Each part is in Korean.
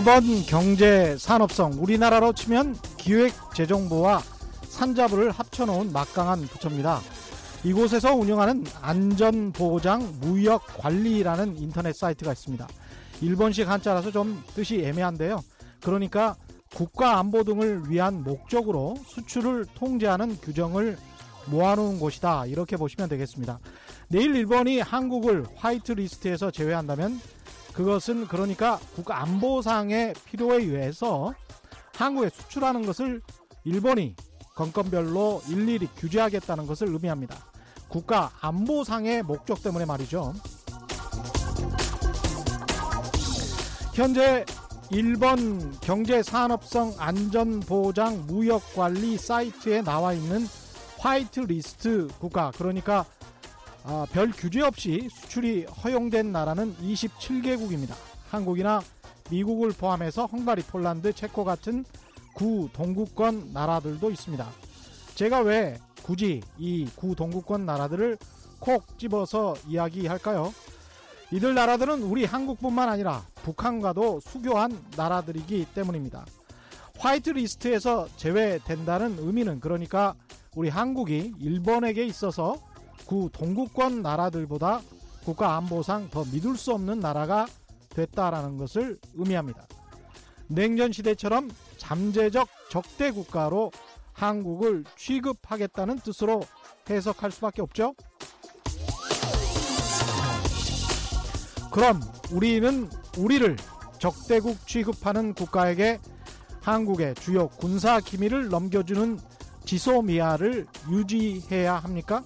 일본 경제 산업성 우리나라로 치면 기획재정부와 산자부를 합쳐놓은 막강한 부처입니다. 이곳에서 운영하는 안전보장 무역관리라는 인터넷 사이트가 있습니다. 일본식 한자라서 좀 뜻이 애매한데요. 그러니까 국가 안보 등을 위한 목적으로 수출을 통제하는 규정을 모아놓은 곳이다. 이렇게 보시면 되겠습니다. 내일 일본이 한국을 화이트 리스트에서 제외한다면 그것은 그러니까 국가 안보상의 필요에 의해서 한국에 수출하는 것을 일본이 건건별로 일일이 규제하겠다는 것을 의미합니다. 국가 안보상의 목적 때문에 말이죠. 현재 일본 경제산업성 안전보장 무역관리 사이트에 나와 있는 화이트 리스트 국가 그러니까 아, 별 규제 없이 수출이 허용된 나라는 27개국입니다. 한국이나 미국을 포함해서 헝가리, 폴란드, 체코 같은 구 동구권 나라들도 있습니다. 제가 왜 굳이 이 구 동구권 나라들을 콕 집어서 이야기할까요? 이들 나라들은 우리 한국뿐만 아니라 북한과도 수교한 나라들이기 때문입니다. 화이트 리스트에서 제외된다는 의미는 그러니까 우리 한국이 일본에게 있어서 구 동구권 나라들보다 국가 안보상 더 믿을 수 없는 나라가 됐다라는 것을 의미합니다. 냉전 시대처럼 잠재적 적대 국가로 한국을 취급하겠다는 뜻으로 해석할 수밖에 없죠. 그럼 우리는 우리를 적대국 취급하는 국가에게 한국의 주요 군사 기밀을 넘겨주는 지소미아를 유지해야 합니까?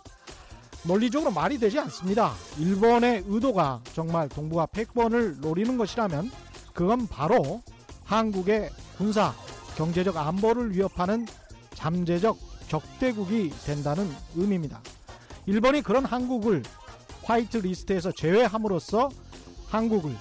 논리적으로 말이 되지 않습니다. 일본의 의도가 정말 동북아 패권을 노리는 것이라면 그건 바로 한국의 군사, 경제적 안보를 위협하는 잠재적 적대국이 된다는 의미입니다. 일본이 그런 한국을 화이트 리스트에서 제외함으로써 한국을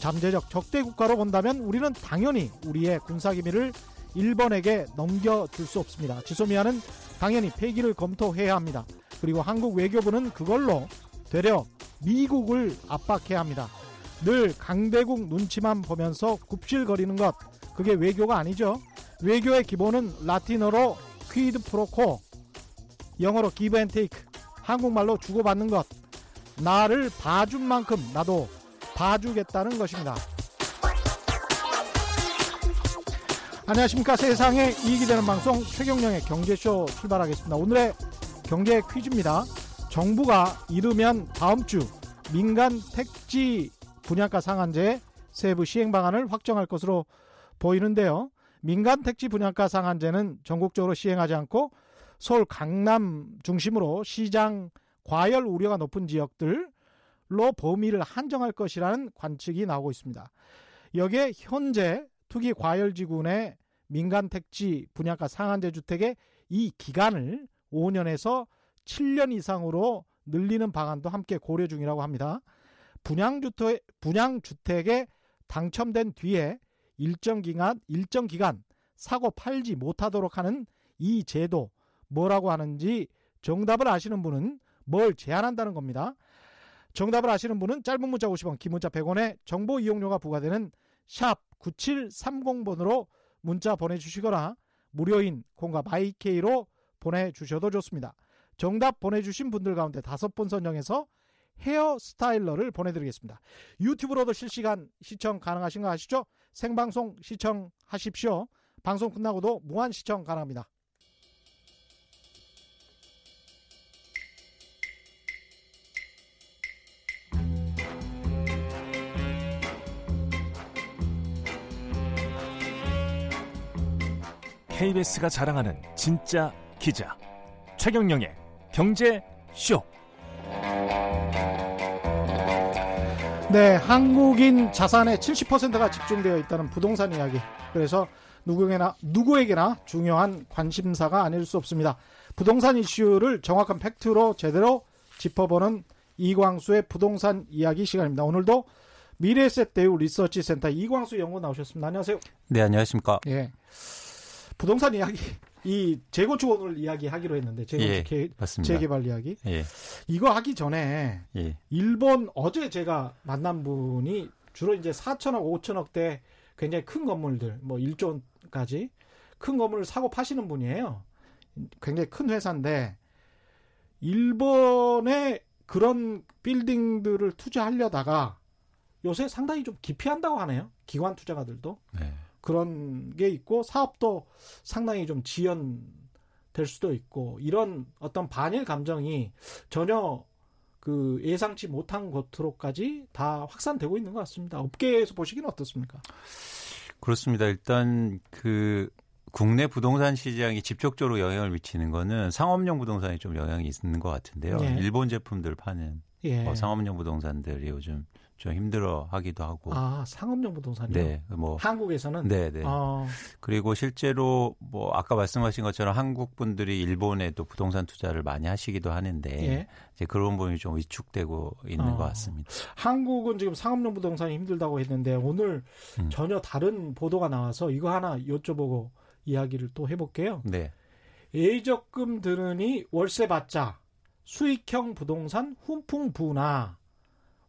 잠재적 적대 국가로 본다면 우리는 당연히 우리의 군사기밀을 일본에게 넘겨줄 수 없습니다. 지소미아는 당연히 폐기를 검토해야 합니다. 그리고 한국 외교부는 그걸로 되려 미국을 압박해야 합니다. 늘 강대국 눈치만 보면서 굽실거리는 것 그게 외교가 아니죠. 외교의 기본은 라틴어로 quid pro quo 영어로 give and take 한국말로 주고받는 것 나를 봐준 만큼 나도 봐주겠다는 것입니다. 안녕하십니까 세상에 이익이 되는 방송 최경령의 경제쇼 출발하겠습니다. 오늘의 경제 퀴즈입니다. 정부가 이르면 다음 주 민간 택지 분양가 상한제 세부 시행 방안을 확정할 것으로 보이는데요. 민간 택지 분양가 상한제는 전국적으로 시행하지 않고 서울 강남 중심으로 시장 과열 우려가 높은 지역들로 범위를 한정할 것이라는 관측이 나오고 있습니다. 여기에 현재 투기 과열지군의 민간 택지 분양가 상한제 주택의 이 기간을 5년에서 7년 이상으로 늘리는 방안도 함께 고려 중이라고 합니다. 분양주택, 분양주택에 당첨된 뒤에 일정 기간, 일정 기간 사고 팔지 못하도록 하는 이 제도 뭐라고 하는지 정답을 아시는 분은 뭘 제안한다는 겁니다. 정답을 아시는 분은 짧은 문자 50원, 긴 문자 100원에 정보 이용료가 부과되는 샵 9730번으로 문자 보내주시거나 무료인 콩과 마이케이로 보내주셔도 좋습니다. 정답 보내주신 분들 가운데 다섯 분 선정해서 헤어 스타일러를 보내드리겠습니다. 유튜브로도 실시간 시청 가능하신 거 아시죠? 생방송 시청하십시오. 방송 끝나고도 무한 시청 가능합니다. KBS가 자랑하는 진짜 기자 최경영의 경제 쇼. 네, 한국인 자산의 70%가 집중되어 있다는 부동산 이야기. 그래서 누구에게나 누구에게나 중요한 관심사가 아닐 수 없습니다. 부동산 이슈를 정확한 팩트로 제대로 짚어보는 이광수의 부동산 이야기 시간입니다. 오늘도 미래에셋 대우 리서치 센터 이광수 연구 나오셨습니다. 안녕하세요. 네, 안녕하십니까? 예. 부동산 이야기 이 재건축 오늘 이야기하기로 했는데 재건축 예, 맞습니다. 재개발 이야기 예, 이거 하기 전에 예, 일본 어제 제가 만난 분이 주로 이제 4천억 5천억대 굉장히 큰 건물들 뭐 1조까지 큰 건물을 사고 파시는 분이에요. 굉장히 큰 회사인데 일본에 그런 빌딩들을 투자하려다가 요새 상당히 좀 기피한다고 하네요. 기관 투자가들도. 네. 그런 게 있고 사업도 상당히 좀 지연될 수도 있고 이런 어떤 반일 감정이 전혀 그 예상치 못한 것으로까지 다 확산되고 있는 것 같습니다. 업계에서 보시기는 어떻습니까? 그렇습니다. 일단 그 국내 부동산 시장이 직접적으로 영향을 미치는 거는 상업용 부동산이 좀 영향이 있는 것 같은데요. 예. 일본 제품들 파는 예. 뭐 상업용 부동산들이 요즘 좀 힘들어 하기도 하고. 아 상업용 부동산이요? 네, 뭐 한국에서는 네, 네. 아. 그리고 실제로 뭐 아까 말씀하신 것처럼 한국 분들이 일본에 도 부동산 투자를 많이 하시기도 하는데 예. 이제 그런 부분이 좀 위축되고 있는 아. 것 같습니다. 한국은 지금 상업용 부동산이 힘들다고 했는데 오늘 음. 전혀 다른 보도가 나와서 이거 하나 여쭤보고 이야기를 또 해볼게요. 네. 예적금 드느니 월세 받자 수익형 부동산 훈풍 부나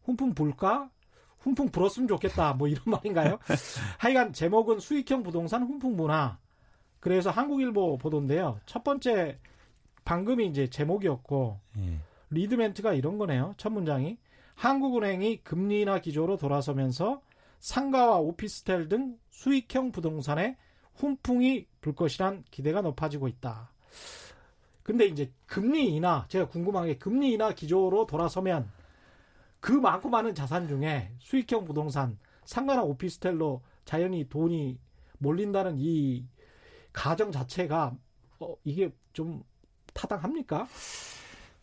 훈풍 불까? 훈풍 불었으면 좋겠다. 뭐 이런 말인가요? 하여간 제목은 수익형 부동산 훈풍 문화. 그래서 한국일보 보도인데요. 첫 번째 방금이 이제 제목이었고 예. 리드 멘트가 이런 거네요. 첫 문장이 한국은행이 금리 인하 기조로 돌아서면서 상가와 오피스텔 등 수익형 부동산에 훈풍이 불 것이란 기대가 높아지고 있다. 근데 이제 금리 인하 제가 궁금한 게 금리 인하 기조로 돌아서면 그 많고 많은 자산 중에 수익형 부동산, 상가나 오피스텔로 자연히 돈이 몰린다는 이 가정 자체가 어, 이게 좀 타당합니까?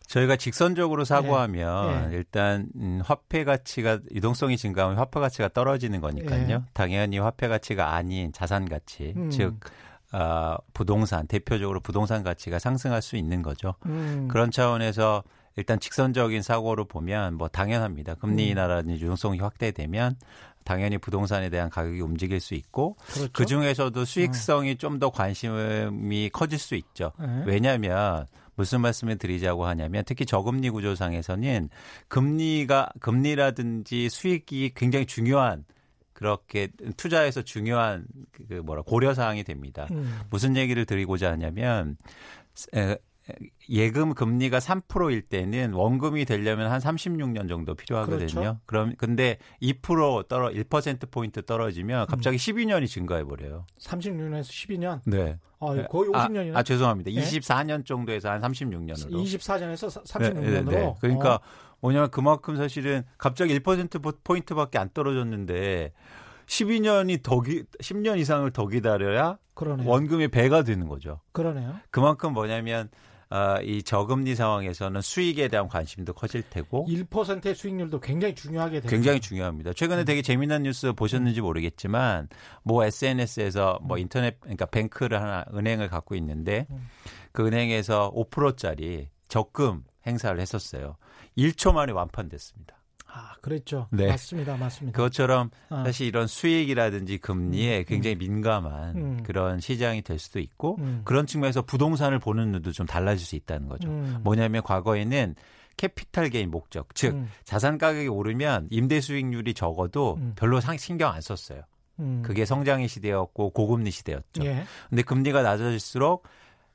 저희가 직선적으로 사고하면 네. 네. 일단 음, 화폐 가치가 유동성이 증가하면 화폐 가치가 떨어지는 거니까요. 네. 당연히 화폐 가치가 아닌 자산 가치, 음. 즉 어, 부동산 대표적으로 부동산 가치가 상승할 수 있는 거죠. 음. 그런 차원에서 일단 직선적인 사고로 보면 뭐 당연합니다. 금리 음. 인하라든지 유동성이 확대되면 당연히 부동산에 대한 가격이 움직일 수 있고 그렇죠. 그 중에서도 수익성이 음. 좀더 관심이 커질 수 있죠. 네. 왜냐하면 무슨 말씀을 드리자고 하냐면 특히 저금리 구조상에서는 금리가 금리라든지 수익이 굉장히 중요한 그렇게 투자에서 중요한 그 뭐라 고려 사항이 됩니다. 음. 무슨 얘기를 드리고자 하냐면 예금 금리가 3%일 때는 원금이 되려면 한 36년 정도 필요하거든요. 그렇죠. 그럼 근데 2% 떨어 1% 포인트 떨어지면 갑자기 음. 12년이 증가해 버려요. 36년에서 12년? 네. 아, 거의 50년이네. 아, 아 죄송합니다. 네? 24년 정도에서 한 36년으로. 24년에서 36년으로. 네, 네, 네. 그러니까 어. 뭐냐면 그만큼 사실은 갑자기 1% 포인트밖에 안 떨어졌는데 12년이 더 기, 10년 이상을 더 기다려야 그러네요. 원금이 배가 되는 거죠. 그러네요. 그만큼 뭐냐면 어, 이 저금리 상황에서는 수익에 대한 관심도 커질 테고 1%의 수익률도 굉장히 중요하게 되죠. 굉장히 중요합니다. 최근에 음. 되게 재미난 뉴스 보셨는지 모르겠지만 뭐 SNS에서 뭐 음. 인터넷 그러니까 뱅크를 하나 은행을 갖고 있는데 음. 그 은행에서 5%짜리 적금 행사를 했었어요. 1초 만에 완판됐습니다. 아, 그랬죠. 네. 맞습니다. 맞습니다. 그것처럼 아. 사실 이런 수익이라든지 금리에 음. 굉장히 음. 민감한 음. 그런 시장이 될 수도 있고 음. 그런 측면에서 부동산을 보는 눈도 좀 달라질 수 있다는 거죠. 음. 뭐냐면 과거에는 capital gain 목적, 즉 음. 자산 가격이 오르면 임대 수익률이 적어도 별로 신경 안 썼어요. 그게 성장의 시대였고 고금리 시대였죠. 예. 근데 금리가 낮아질수록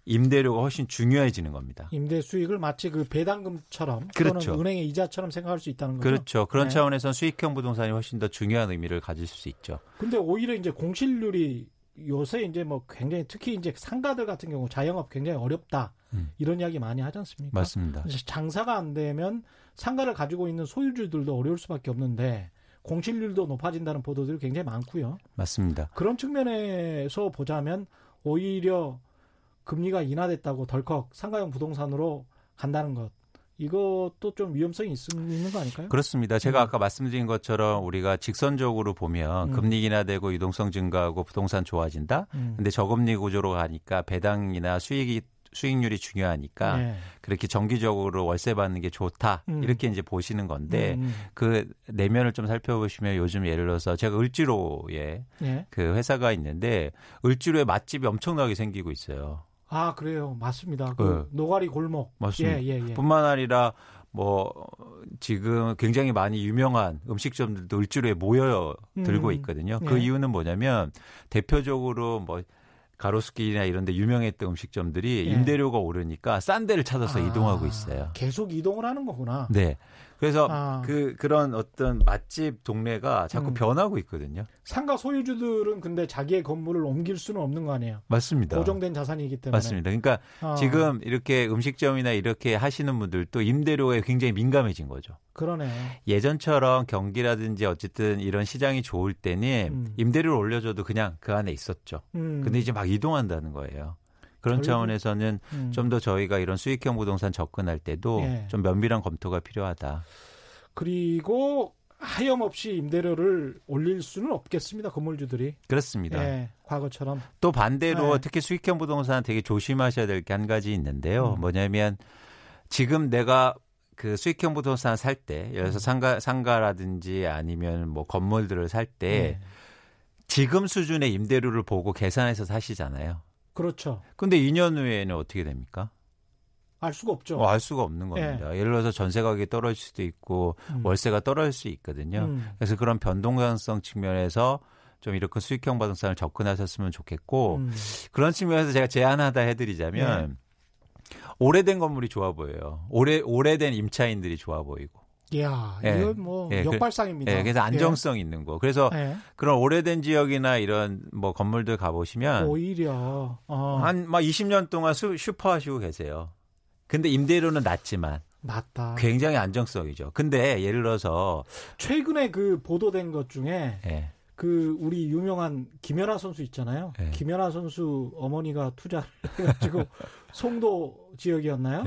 임대료가 훨씬 중요해지는 겁니다. 임대 수익을 마치 그 배당금처럼 그렇죠. 은행의 이자처럼 생각할 수 있다는 거죠. 그렇죠. 그런 네. 차원에서는 수익형 부동산이 훨씬 더 중요한 의미를 가질 수 있죠. 근데 오히려 이제 공실률이 요새 이제 뭐 굉장히 특히 이제 상가들 같은 경우 자영업 굉장히 어렵다. 음. 이런 이야기 많이 하지 않습니까? 맞습니다. 장사가 안 되면 상가를 가지고 있는 소유주들도 어려울 수밖에 없는데 공실률도 높아진다는 보도들이 굉장히 많고요. 맞습니다. 그런 측면에서 보자면 오히려 금리가 인하됐다고 덜컥 상가형 부동산으로 간다는 것. 이것도 좀 위험성이 있는 거 아닐까요? 그렇습니다. 제가 음. 아까 말씀드린 것처럼 우리가 직선적으로 보면 음. 금리 인하되고 유동성 증가하고 부동산 좋아진다. 음. 근데 저금리 구조로 가니까 배당이나 수익이 수익률이 중요하니까 네. 그렇게 정기적으로 월세 받는 게 좋다 음. 이렇게 이제 보시는 건데 음. 음. 그 내면을 좀 살펴보시면 요즘 예를 들어서 제가 을지로에 네. 그 회사가 있는데 을지로에 맛집이 엄청나게 생기고 있어요. 아 그래요, 맞습니다. 그 네. 노가리 골목. 맞습니다. 예, 예, 예. 뿐만 아니라 뭐 지금 굉장히 많이 유명한 음식점들도 을지로에 모여 들고 음. 있거든요. 그 네. 이유는 뭐냐면 대표적으로 뭐 가로수길이나 이런 데 유명했던 음식점들이 예. 임대료가 오르니까 싼 데를 찾아서 아, 이동하고 있어요. 계속 이동을 하는 거구나. 네. 그래서 아. 그 그런 어떤 맛집 동네가 자꾸 음. 변하고 있거든요. 상가 소유주들은 근데 자기의 건물을 옮길 수는 없는 거 아니에요? 맞습니다. 고정된 자산이기 때문에. 맞습니다. 그러니까 아. 지금 이렇게 음식점이나 이렇게 하시는 분들도 임대료에 굉장히 민감해진 거죠. 그러네. 예전처럼 경기라든지 어쨌든 이런 시장이 좋을 때는 음. 임대료를 올려줘도 그냥 그 안에 있었죠. 음. 근데 이제 막 이동한다는 거예요. 그런 결국, 차원에서는 음. 좀더 저희가 이런 수익형 부동산 접근할 때도 예. 좀 면밀한 검토가 필요하다. 그리고 하염없이 임대료를 올릴 수는 없겠습니다. 건물주들이. 그렇습니다. 예, 과거처럼. 또 반대로 예. 특히 수익형 부동산 되게 조심하셔야 될 게 한 가지 있는데요. 음. 뭐냐면 지금 내가 그 수익형 부동산 살 때, 예를 들어서 음. 상가 상가라든지 아니면 뭐 건물들을 살때 예. 지금 수준의 임대료를 보고 계산해서 사시잖아요. 그렇죠. 근데 2년 후에는 어떻게 됩니까? 알 수가 없죠. 어, 알 수가 없는 겁니다. 예. 예를 들어서 전세 가격이 떨어질 수도 있고 음. 월세가 떨어질 수 있거든요. 음. 그래서 그런 변동 가능성 측면에서 좀 이렇게 수익형 부동산을 접근하셨으면 좋겠고 음. 그런 측면에서 제가 제안하다 해드리자면 예. 오래된 건물이 좋아 보여요. 오래 오래된 임차인들이 좋아 보이고 이 야, 예. 이건 뭐 예. 그 역발상입니다. 예. 그래서 안정성 예. 있는 거. 그래서 예. 그런 오래된 지역이나 이런 뭐 건물들 가보시면 오히려 어. 한막 20년 동안 수, 슈퍼 하시고 계세요. 근데 임대료는 낮지만 낮다. 굉장히 안정성이죠. 근데 예를 들어서 최근에 그 보도된 것 중에 예. 그 우리 유명한 김연아 선수 있잖아요. 예. 김연아 선수 어머니가 투자를 해가지고 송도 지역이었나요?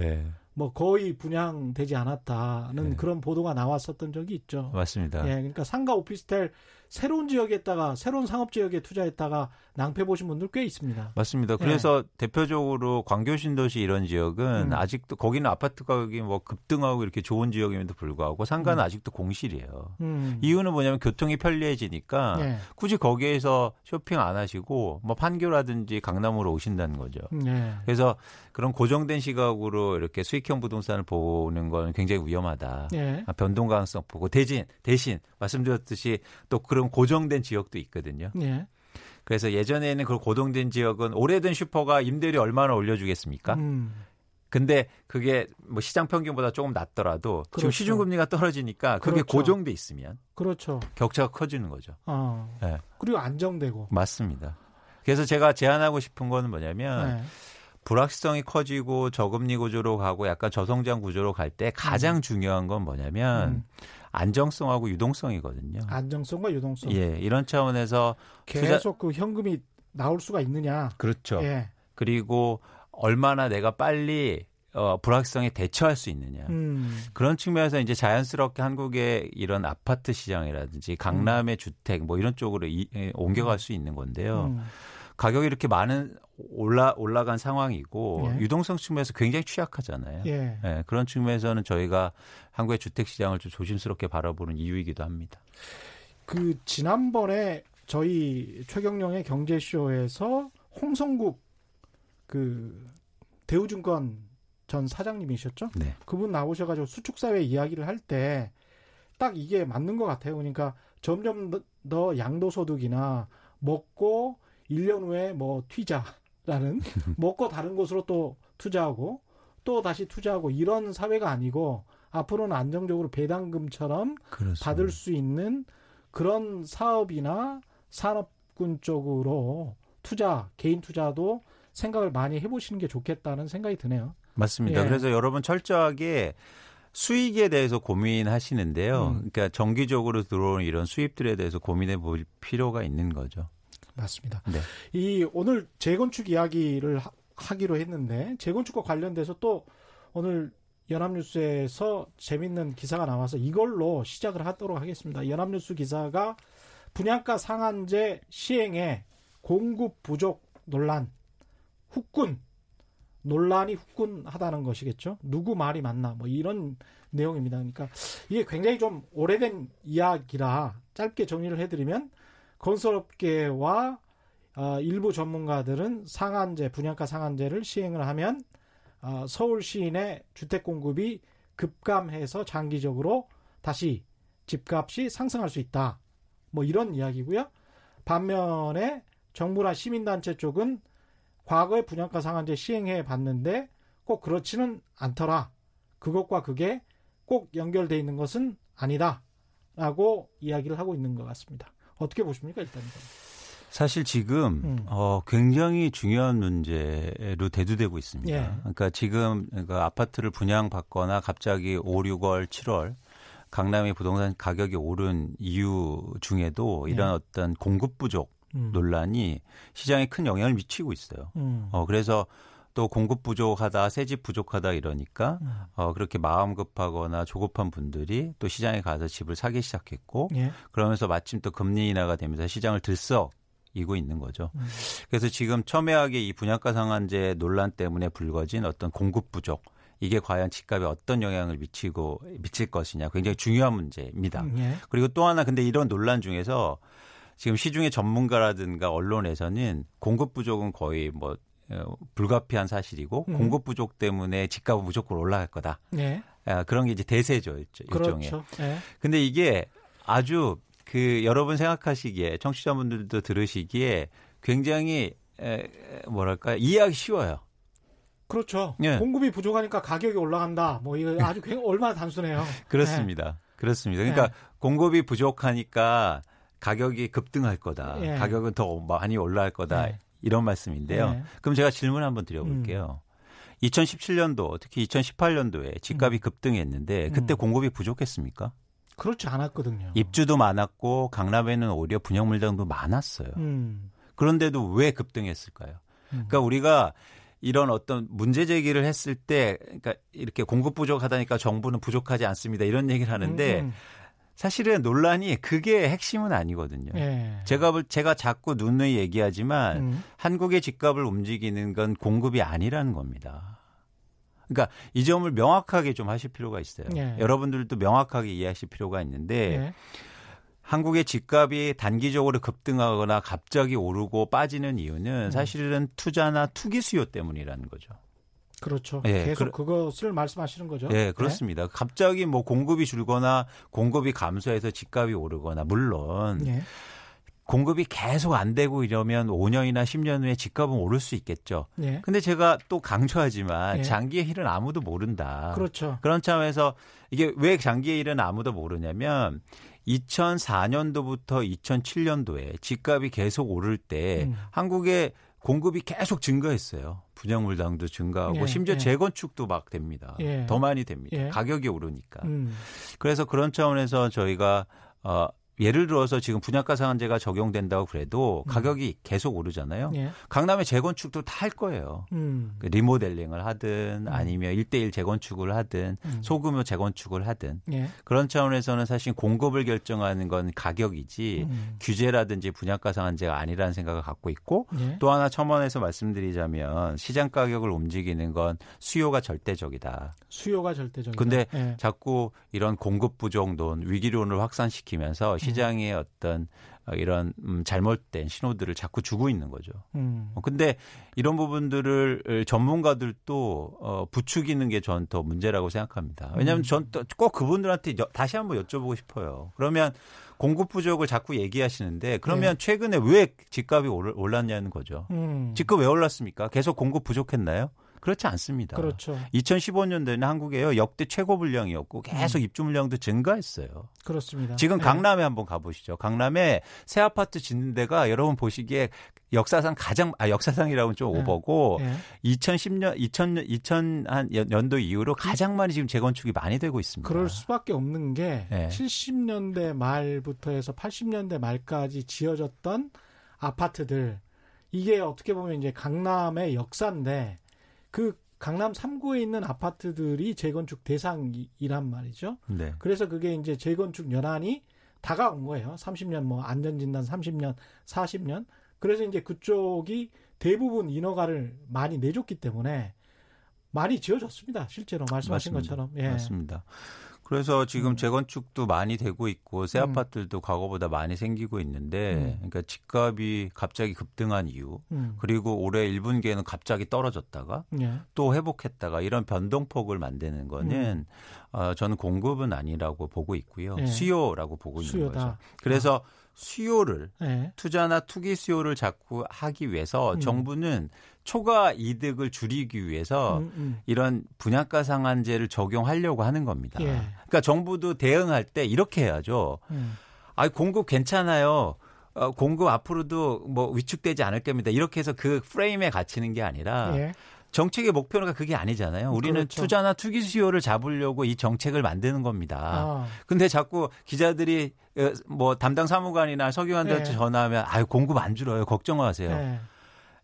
예. 뭐 거의 분양되지 않았다는 네. 그런 보도가 나왔었던 적이 있죠. 맞습니다. 예, 그러니까 상가 오피스텔 새로운 지역에다가 새로운 상업 지역에 투자했다가 낭패 보신 분들 꽤 있습니다. 맞습니다. 그래서 예. 대표적으로 광교 신도시 이런 지역은 음. 아직도 거기는 아파트 가격이 뭐 급등하고 이렇게 좋은 지역임에도 불구하고 상가는 음. 아직도 공실이에요. 음. 이유는 뭐냐면 교통이 편리해지니까 예. 굳이 거기에서 쇼핑 안 하시고 뭐 판교라든지 강남으로 오신다는 거죠. 예. 그래서 그런 고정된 시각으로 이렇게 수익형 부동산을 보는 건 굉장히 위험하다. 예. 변동 가능성 보고 대신 대신 말씀드렸듯이 또 그런 고정된 지역도 있거든요. 예. 그래서 예전에는 그 고정된 지역은 오래된 슈퍼가 임대료 얼마나 올려주겠습니까? 음. 근데 그게 뭐 시장 평균보다 조금 낮더라도 그렇죠. 지금 시중 금리가 떨어지니까 그게 그렇죠. 고정돼 있으면 그렇죠. 격차가 커지는 거죠. 어. 네. 그리고 안정되고 맞습니다. 그래서 제가 제안하고 싶은 거는 뭐냐면 네. 불확실성이 커지고 저금리 구조로 가고 약간 저성장 구조로 갈 때 가장 음. 중요한 건 뭐냐면 음. 안정성하고 유동성이거든요. 안정성과 유동성. 예, 이런 차원에서 계속 투자... 그 현금이 나올 수가 있느냐. 그렇죠. 예. 그리고 얼마나 내가 빨리 어, 불확실성에 대처할 수 있느냐. 음. 그런 측면에서 이제 자연스럽게 한국의 이런 아파트 시장이라든지 강남의 음. 주택 뭐 이런 쪽으로 이, 에, 옮겨갈 수 있는 건데요. 음. 가격이 이렇게 많은 올라 올라간 상황이고 예. 유동성 측면에서 굉장히 취약하잖아요. 예. 예. 그런 측면에서는 저희가 한국의 주택 시장을 좀 조심스럽게 바라보는 이유이기도 합니다. 그 지난번에 저희 최경령의 경제쇼에서 홍성국 그 대우증권 전 사장님이셨죠? 네. 그분 나오셔가지고 수축사회 이야기를 할 때 딱 이게 맞는 것 같아요. 그러니까 점점 더 양도소득이나 먹고 1년 후에 뭐 튀자라는 먹고 다른 곳으로 또 투자하고 또 다시 투자하고 이런 사회가 아니고 앞으로는 안정적으로 배당금처럼 그렇습니다. 받을 수 있는 그런 사업이나 산업군 쪽으로 투자, 개인 투자도 생각을 많이 해보시는 게 좋겠다는 생각이 드네요. 맞습니다. 예. 그래서 여러분 철저하게 수익에 대해서 고민하시는데요. 음. 그러니까 정기적으로 들어오는 이런 수입들에 대해서 고민해 볼 필요가 있는 거죠. 맞습니다. 네. 이 오늘 재건축 이야기를 하, 기로 했는데 재건축과 관련돼서 또 오늘 연합뉴스에서 재밌는 기사가 나와서 이걸로 시작을 하도록 하겠습니다. 연합뉴스 기사가 분양가 상한제 시행에 공급 부족 논란, 후끈 논란이 후끈하다는 것이겠죠. 누구 말이 맞나 뭐 이런 내용입니다. 그러니까 이게 굉장히 좀 오래된 이야기라 짧게 정리를 해드리면 건설업계와 어, 일부 전문가들은 상한제 분양가 상한제를 시행을 하면 어, 서울 시인의 주택 공급이 급감해서 장기적으로 다시 집값이 상승할 수 있다. 뭐 이런 이야기고요. 반면에 정부나 시민단체 쪽은 과거에 분양가 상한제 시행해 봤는데 꼭 그렇지는 않더라. 그것과 그게 꼭 연결돼 있는 것은 아니다. 라고 이야기를 하고 있는 것 같습니다. 어떻게 보십니까, 일단? 사실 지금 음. 어, 굉장히 중요한 문제로 대두되고 있습니다. 예. 그러니까 지금 그러니까 아파트를 분양받거나 갑자기 5, 6월, 7월 강남의 부동산 가격이 오른 이유 중에도 이런 예. 어떤 공급 부족 음. 논란이 시장에 큰 영향을 미치고 있어요. 음. 어, 그래서 또 공급 부족하다, 새 집 부족하다 이러니까 음. 어, 그렇게 마음 급하거나 조급한 분들이 또 시장에 가서 집을 사기 시작했고 예. 그러면서 마침 또 금리 인하가 되면서 시장을 들썩 이고 있는 거죠. 음. 그래서 지금 첨예하게 이 분양가 상한제 논란 때문에 불거진 어떤 공급 부족 이게 과연 집값에 어떤 영향을 미치고 미칠 것이냐 굉장히 중요한 문제입니다. 음, 예. 그리고 또 하나 근데 이런 논란 중에서 지금 시중의 전문가라든가 언론에서는 공급 부족은 거의 뭐 어, 불가피한 사실이고 음. 공급 부족 때문에 집값은 무조건 올라갈 거다. 네. 아, 그런 게 이제 대세죠 일종의. 그렇죠. 네. 근데 이게 아주 그 여러분 생각하시기에 청취자분들도 들으시기에 굉장히 에, 뭐랄까 이해하기 쉬워요. 그렇죠. 네. 공급이 부족하니까 가격이 올라간다. 뭐 이거 아주 얼마나 단순해요. 그렇습니다. 네. 그렇습니다. 그러니까 네. 공급이 부족하니까 가격이 급등할 거다. 예. 가격은 더 많이 올라갈 거다. 예. 이런 말씀인데요. 예. 그럼 제가 질문 한번 드려볼게요. 음. 2017년도 특히 2018년도에 집값이 음. 급등했는데 그때 음. 공급이 부족했습니까? 그렇지 않았거든요. 입주도 많았고 강남에는 오히려 분양 물량도 많았어요. 음. 그런데도 왜 급등했을까요? 음. 그러니까 우리가 이런 어떤 문제 제기를 했을 때 그러니까 이렇게 공급 부족하다니까 정부는 부족하지 않습니다. 이런 얘기를 하는데 음. 사실은 논란이 그게 핵심은 아니거든요. 예. 제가 제가 자꾸 누누이 얘기하지만 음. 한국의 집값을 움직이는 건 공급이 아니라는 겁니다. 그러니까 이 점을 명확하게 좀 하실 필요가 있어요. 예. 여러분들도 명확하게 이해하실 필요가 있는데 예. 한국의 집값이 단기적으로 급등하거나 갑자기 오르고 빠지는 이유는 음. 사실은 투자나 투기 수요 때문이라는 거죠. 그렇죠. 네, 계속 그, 것을 말씀하시는 거죠. 네, 그렇습니다. 네? 갑자기 뭐 공급이 줄거나 공급이 감소해서 집값이 오르거나 물론 네. 공급이 계속 안 되고 이러면 5년이나 10년 후에 집값은 오를 수 있겠죠. 네. 근데 제가 또 강조하지만 네. 장기의 일은 아무도 모른다. 그렇죠. 그런 차원에서 이게 왜 장기의 일은 아무도 모르냐면 2004년도부터 2007년도에 집값이 계속 오를 때 음. 한국의 공급이 계속 증가했어요. 분양물당도 증가하고 예, 심지어 예. 재건축도 막 됩니다. 예. 더 많이 됩니다. 예. 가격이 오르니까. 음. 그래서 그런 차원에서 저희가 어 예를 들어서 지금 분양가 상한제가 적용된다고 그래도 음. 가격이 계속 오르잖아요. 예. 강남의 재건축도 다 할 거예요. 음. 그 리모델링을 하든 음. 아니면 일대일 재건축을 하든 음. 소규모 재건축을 하든 예. 그런 차원에서는 사실 공급을 결정하는 건 가격이지 음. 규제라든지 분양가 상한제가 아니라는 생각을 갖고 있고 예. 또 하나 첨언해서 말씀드리자면 시장 가격을 움직이는 건 수요가 절대적이다. 수요가 절대적이다. 근데 예. 자꾸 이런 공급 부족론 위기론을 확산시키면서 시장의 어떤 이런 음, 잘못된 신호들을 자꾸 주고 있는 거죠. 음. 어, 근데 이런 부분들을 전문가들도 어, 부추기는 게 전 더 문제라고 생각합니다. 왜냐하면 음. 전꼭 그분들한테 여, 다시 한번 여쭤보고 싶어요. 그러면 공급 부족을 자꾸 얘기하시는데 그러면 네. 최근에 왜 집값이 올랐냐는 거죠. 음. 집값 왜 올랐습니까? 계속 공급 부족했나요? 그렇지 않습니다. 그렇죠. 2015년도에는 한국에요 역대 최고 분량이었고 계속 음. 입주 물량도 증가했어요. 그렇습니다. 지금 네. 강남에 네. 한번 가보시죠. 강남에 새 아파트 짓는 데가 여러분 보시기에 역사상 가장 아 역사상이라고는 좀 네. 오버고 네. 2010년 2000 2000한 연도 이후로 가장 많이 지금 재건축이 많이 되고 있습니다. 그럴 수밖에 없는 게 네. 70년대 말부터 해서 80년대 말까지 지어졌던 아파트들 이게 어떻게 보면 이제 강남의 역사인데 그 강남 3구에 있는 아파트들이 재건축 대상이란 말이죠. 네. 그래서 그게 이제 재건축 연한이 다가온 거예요. 30년 뭐 안전진단 30년, 40년. 그래서 이제 그쪽이 대부분 인허가를 많이 내줬기 때문에 많이 지어졌습니다. 실제로 말씀하신 맞습니다. 것처럼. 예. 맞습니다. 그래서 지금 음. 재건축도 많이 되고 있고 새 음. 아파트들도 과거보다 많이 생기고 있는데 음. 그러니까 집값이 갑자기 급등한 이유 음. 그리고 올해 1분기에는 갑자기 떨어졌다가 예. 또 회복했다가 이런 변동폭을 만드는 거는 음. 어, 저는 공급은 아니라고 보고 있고요. 예. 수요라고 보고 수요다. 있는 거죠. 그래서 아. 수요를 예. 투자나 투기 수요를 자꾸 하기 위해서 음. 정부는 초과 이득을 줄이기 위해서 음, 음. 이런 분양가 상한제를 적용하려고 하는 겁니다. 예. 그러니까 정부도 대응할 때 이렇게 해야죠. 음. 아, 공급 괜찮아요. 어, 공급 앞으로도 뭐 위축되지 않을 겁니다. 이렇게 해서 그 프레임에 갇히는 게 아니라 예. 정책의 목표가 그게 아니잖아요. 우리는 그렇죠. 투자나 투기 수요를 잡으려고 이 정책을 만드는 겁니다. 아. 근데 자꾸 기자들이 어, 뭐 담당 사무관이나 서기관들한테 네. 전화하면 아유 공급 안 줄어요. 걱정하세요. 네.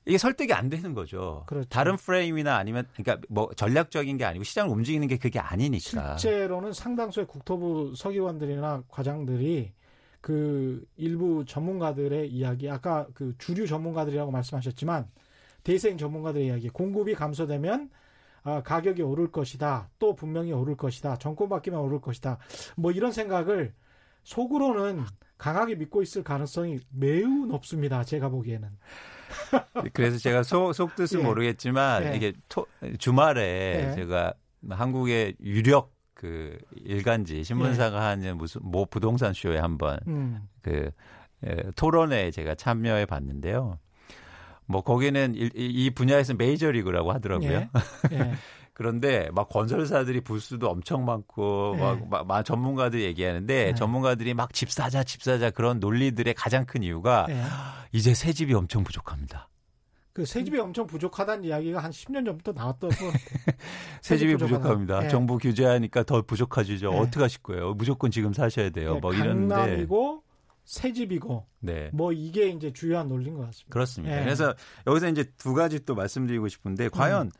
이게 설득이 안 되는 거죠. 그렇죠. 다른 프레임이나 아니면 그러니까 뭐 전략적인 게 아니고 시장을 움직이는 게 그게 아니니까. 실제로는 상당수의 국토부 서기관들이나 과장들이 그 일부 전문가들의 이야기 아까 그 주류 전문가들이라고 말씀하셨지만 대생 전문가들의 이야기 공급이 감소되면 아, 가격이 오를 것이다. 또 분명히 오를 것이다. 정권 바뀌면 오를 것이다. 뭐 이런 생각을 속으로는 강하게 믿고 있을 가능성이 매우 높습니다. 제가 보기에는. 그래서 제가 속, 속 뜻은 예. 모르겠지만 예. 이게 토, 주말에 예. 제가 한국의 유력 그 일간지 신문사가 예. 하는 무슨 뭐 부동산 쇼에 한번 음. 그 예, 토론에 제가 참여해 봤는데요. 뭐 거기는 이, 이 분야에서 메이저리그라고 하더라고요. 예. 예. 그런데 막 건설사들이 부수도 엄청 많고 예. 막, 막, 막, 전문가들이 얘기하는데 예. 전문가들이 막 집 사자 집 사자 그런 논리들의 가장 큰 이유가 예. 이제 새 집이 엄청 부족합니다. 그 새 집이 엄청 부족하다는 이야기가 한 10년 전부터 나왔던 새 집이 부족합니다. 예. 정부 규제하니까 더 부족하지죠. 예. 어떻게 하실 거예요? 무조건 지금 사셔야 돼요. 뭐 이런데 강남이고 새 집이고 네. 뭐 이게 이제 주요한 논리인 것 같습니다. 그렇습니다. 예. 그래서 여기서 이제 두 가지 또 말씀드리고 싶은데 과연 음.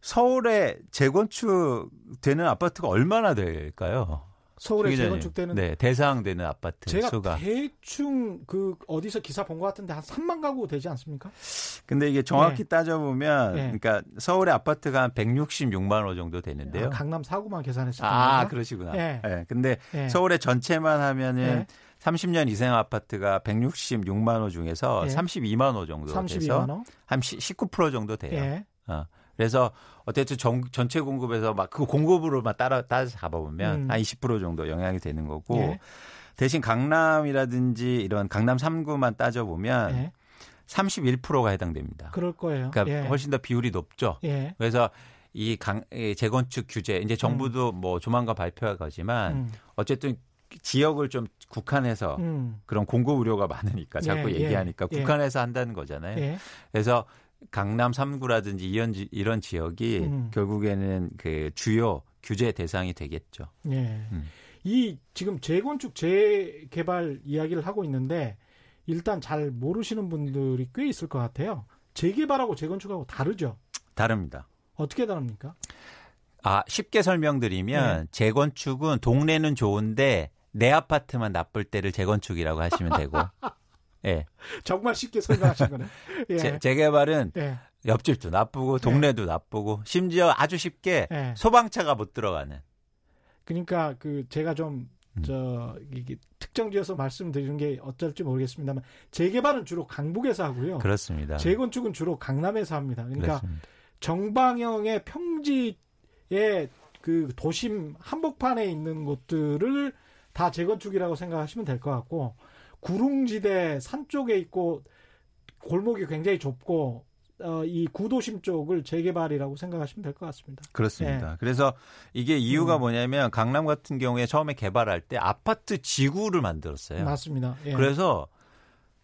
서울에 재건축 되는 아파트가 얼마나 될까요? 서울에 재건축되는 네, 대상되는 아파트 제가 수가 대충 그 어디서 기사 본 것 같은데 한 3만 가구 되지 않습니까? 근데 이게 정확히 네. 따져보면 네. 그러니까 서울의 아파트가 한 166만 호 정도 되는데요. 아, 강남 사구만 계산했어요. 아, 그러시구나. 네. 네. 근데 네. 서울의 전체만 하면은 30년 이상 아파트가 166만 호 중에서 예. 32만 호 정도 32만 돼서 호? 한 19% 정도 돼요. 예. 어. 그래서 어쨌든 전, 전체 공급에서 막 그 공급으로만 따라 따라 잡아보면 음. 한20% 정도 영향이 되는 거고 예. 대신 강남이라든지 이런 강남 3구만 따져보면 예. 31%가 해당됩니다. 그럴 거예요. 그러니까 예. 훨씬 더 비율이 높죠. 예. 그래서 이 강, 재건축 규제 이제 정부도 음. 뭐 조만간 발표할 거지만 음. 어쨌든 지역을 좀 국한해서 음. 그런 공급 우려가 많으니까 자꾸 예, 예. 얘기하니까 예, 국한해서 한다는 거잖아요. 예. 그래서 강남 3구라든지 이런, 이런 지역이 음. 결국에는 그 주요 규제 대상이 되겠죠. 예. 음. 이 지금 재건축 재개발 이야기를 하고 있는데 일단 잘 모르시는 분들이 꽤 있을 것 같아요. 재개발하고 재건축하고 다르죠? 다릅니다. 어떻게 다릅니까? 아, 쉽게 설명드리면 네. 재건축은 동네는 좋은데 내 아파트만 나쁠 때를 재건축이라고 하시면 되고. 예. 정말 쉽게 설명하신 거네. 예. 재, 재개발은 예. 옆집도 나쁘고 동네도 예. 나쁘고 심지어 아주 쉽게 예. 소방차가 못 들어가는. 그러니까 그 제가 좀 음. 저 이게 특정 지어서 말씀드리는 게 어쩔지 모르겠습니다만 재개발은 주로 강북에서 하고요. 그렇습니다. 재건축은 주로 강남에서 합니다. 그러니까 그렇습니다. 정방형의 평지의 그 도심 한복판에 있는 곳들을 다 재건축이라고 생각하시면 될 것 같고 구릉지대 산 쪽에 있고 골목이 굉장히 좁고 어, 이 구도심 쪽을 재개발이라고 생각하시면 될 것 같습니다. 그렇습니다. 예. 그래서 이게 이유가 음. 뭐냐면 강남 같은 경우에 처음에 개발할 때 아파트 지구를 만들었어요. 맞습니다. 예. 그래서